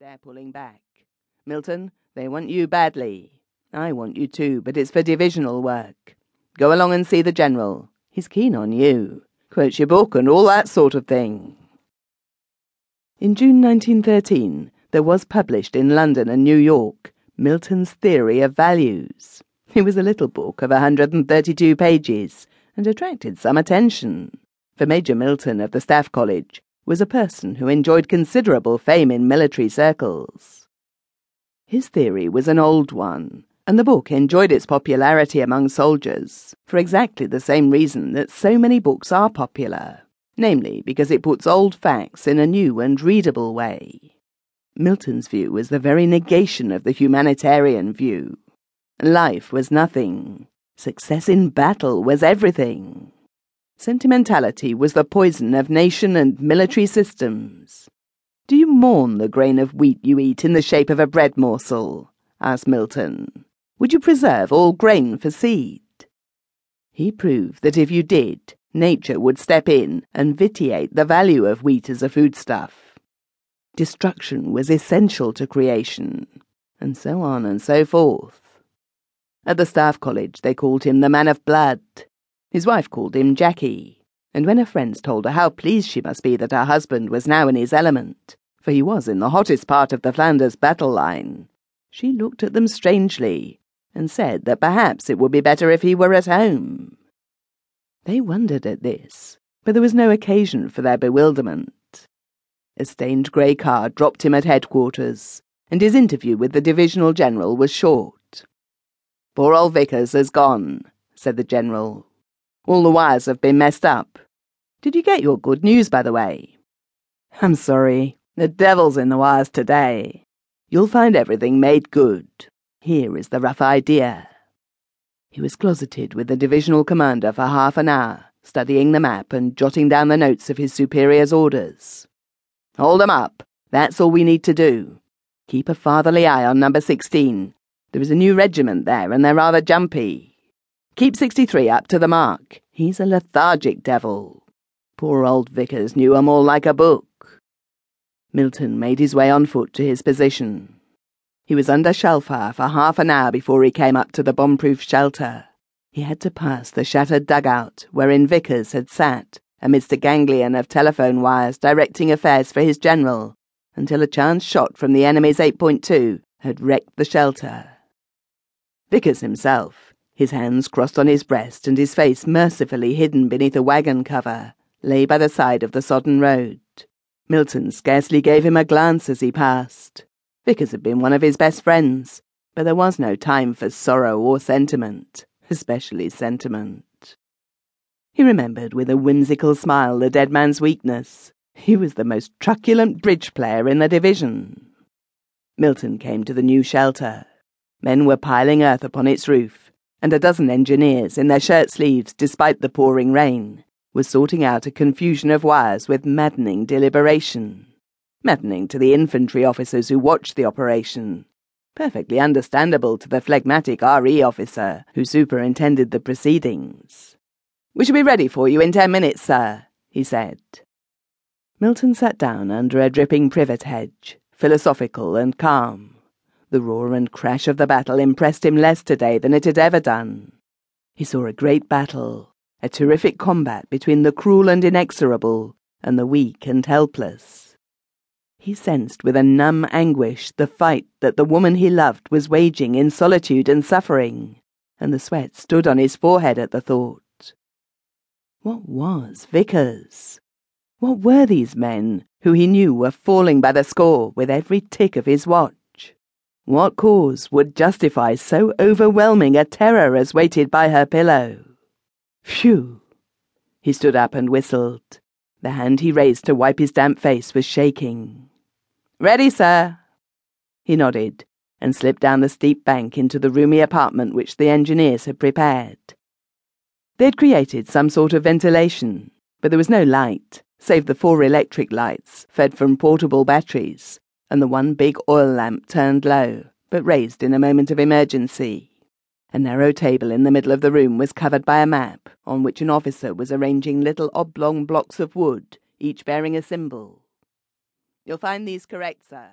They're pulling back. Milton, they want you badly. I want you too, but it's for divisional work. Go along and see the General. He's keen on you. Quotes your book and all that sort of thing. In June 1913, there was published in London and New York Milton's Theory of Values. It was a little book of 132 pages and attracted some attention, for Major Milton of the Staff College was a person who enjoyed considerable fame in military circles. His theory was an old one, and the book enjoyed its popularity among soldiers for exactly the same reason that so many books are popular, namely because it puts old facts in a new and readable way. Milton's view was the very negation of the humanitarian view. Life was nothing. Success in battle was everything. Sentimentality was the poison of nation and military systems. Do you mourn the grain of wheat you eat in the shape of a bread morsel? asked Milton. Would you preserve all grain for seed? He proved that if you did, nature would step in and vitiate the value of wheat as a foodstuff. Destruction was essential to creation, and so on and so forth. At the Staff College, they called him the man of blood. His wife called him Jackie, and when her friends told her how pleased she must be that her husband was now in his element, for he was in the hottest part of the Flanders battle line, she looked at them strangely and said that perhaps it would be better if he were at home. They wondered at this, but there was no occasion for their bewilderment. A stained grey car dropped him at headquarters, and his interview with the divisional general was short. Poor old Vickers has gone, said the general, all the wires have been messed up. Did you get your good news, by the way? I'm sorry. The devil's in the wires today. You'll find everything made good. Here is the rough idea. He was closeted with the divisional commander for half an hour, studying the map and jotting down the notes of his superior's orders. Hold 'em up. That's all we need to do. Keep a fatherly eye on number 16. There is a new regiment there, and they're rather jumpy. Keep 63 up to the mark. He's a lethargic devil. Poor old Vickers knew 'em all like a book. Milton made his way on foot to his position. He was under shell fire for half an hour before he came up to the bomb-proof shelter. He had to pass the shattered dugout wherein Vickers had sat amidst a ganglion of telephone wires directing affairs for his general until a chance shot from the enemy's 8.2 had wrecked the shelter. Vickers himself, his hands crossed on his breast and his face mercifully hidden beneath a wagon cover, lay by the side of the sodden road. Milton scarcely gave him a glance as he passed. Vickers had been one of his best friends, but there was no time for sorrow or sentiment, especially sentiment. He remembered with a whimsical smile the dead man's weakness. He was the most truculent bridge player in the division. Milton came to the new shelter. Men were piling earth upon its roof, and a dozen engineers, in their shirt sleeves despite the pouring rain, were sorting out a confusion of wires with maddening deliberation. Maddening to the infantry officers who watched the operation. Perfectly understandable to the phlegmatic RE officer who superintended the proceedings. We shall be ready for you in ten minutes, sir, he said. Milton sat down under a dripping privet hedge, philosophical and calm. The roar and crash of the battle impressed him less today than it had ever done. He saw a great battle, a terrific combat between the cruel and inexorable and the weak and helpless. He sensed with a numb anguish the fight that the woman he loved was waging in solitude and suffering, and the sweat stood on his forehead at the thought. What was Vickers? What were these men who he knew were falling by the score with every tick of his watch? What cause would justify so overwhelming a terror as waited by her pillow? Phew! He stood up and whistled. The hand he raised to wipe his damp face was shaking. Ready, sir. He nodded and slipped down the steep bank into the roomy apartment which the engineers had prepared. They'd created some sort of ventilation, but there was no light, save the four electric lights fed from portable batteries and the one big oil lamp turned low, but raised in a moment of emergency. A narrow table in the middle of the room was covered by a map, on which an officer was arranging little oblong blocks of wood, each bearing a symbol. You'll find these correct, sir,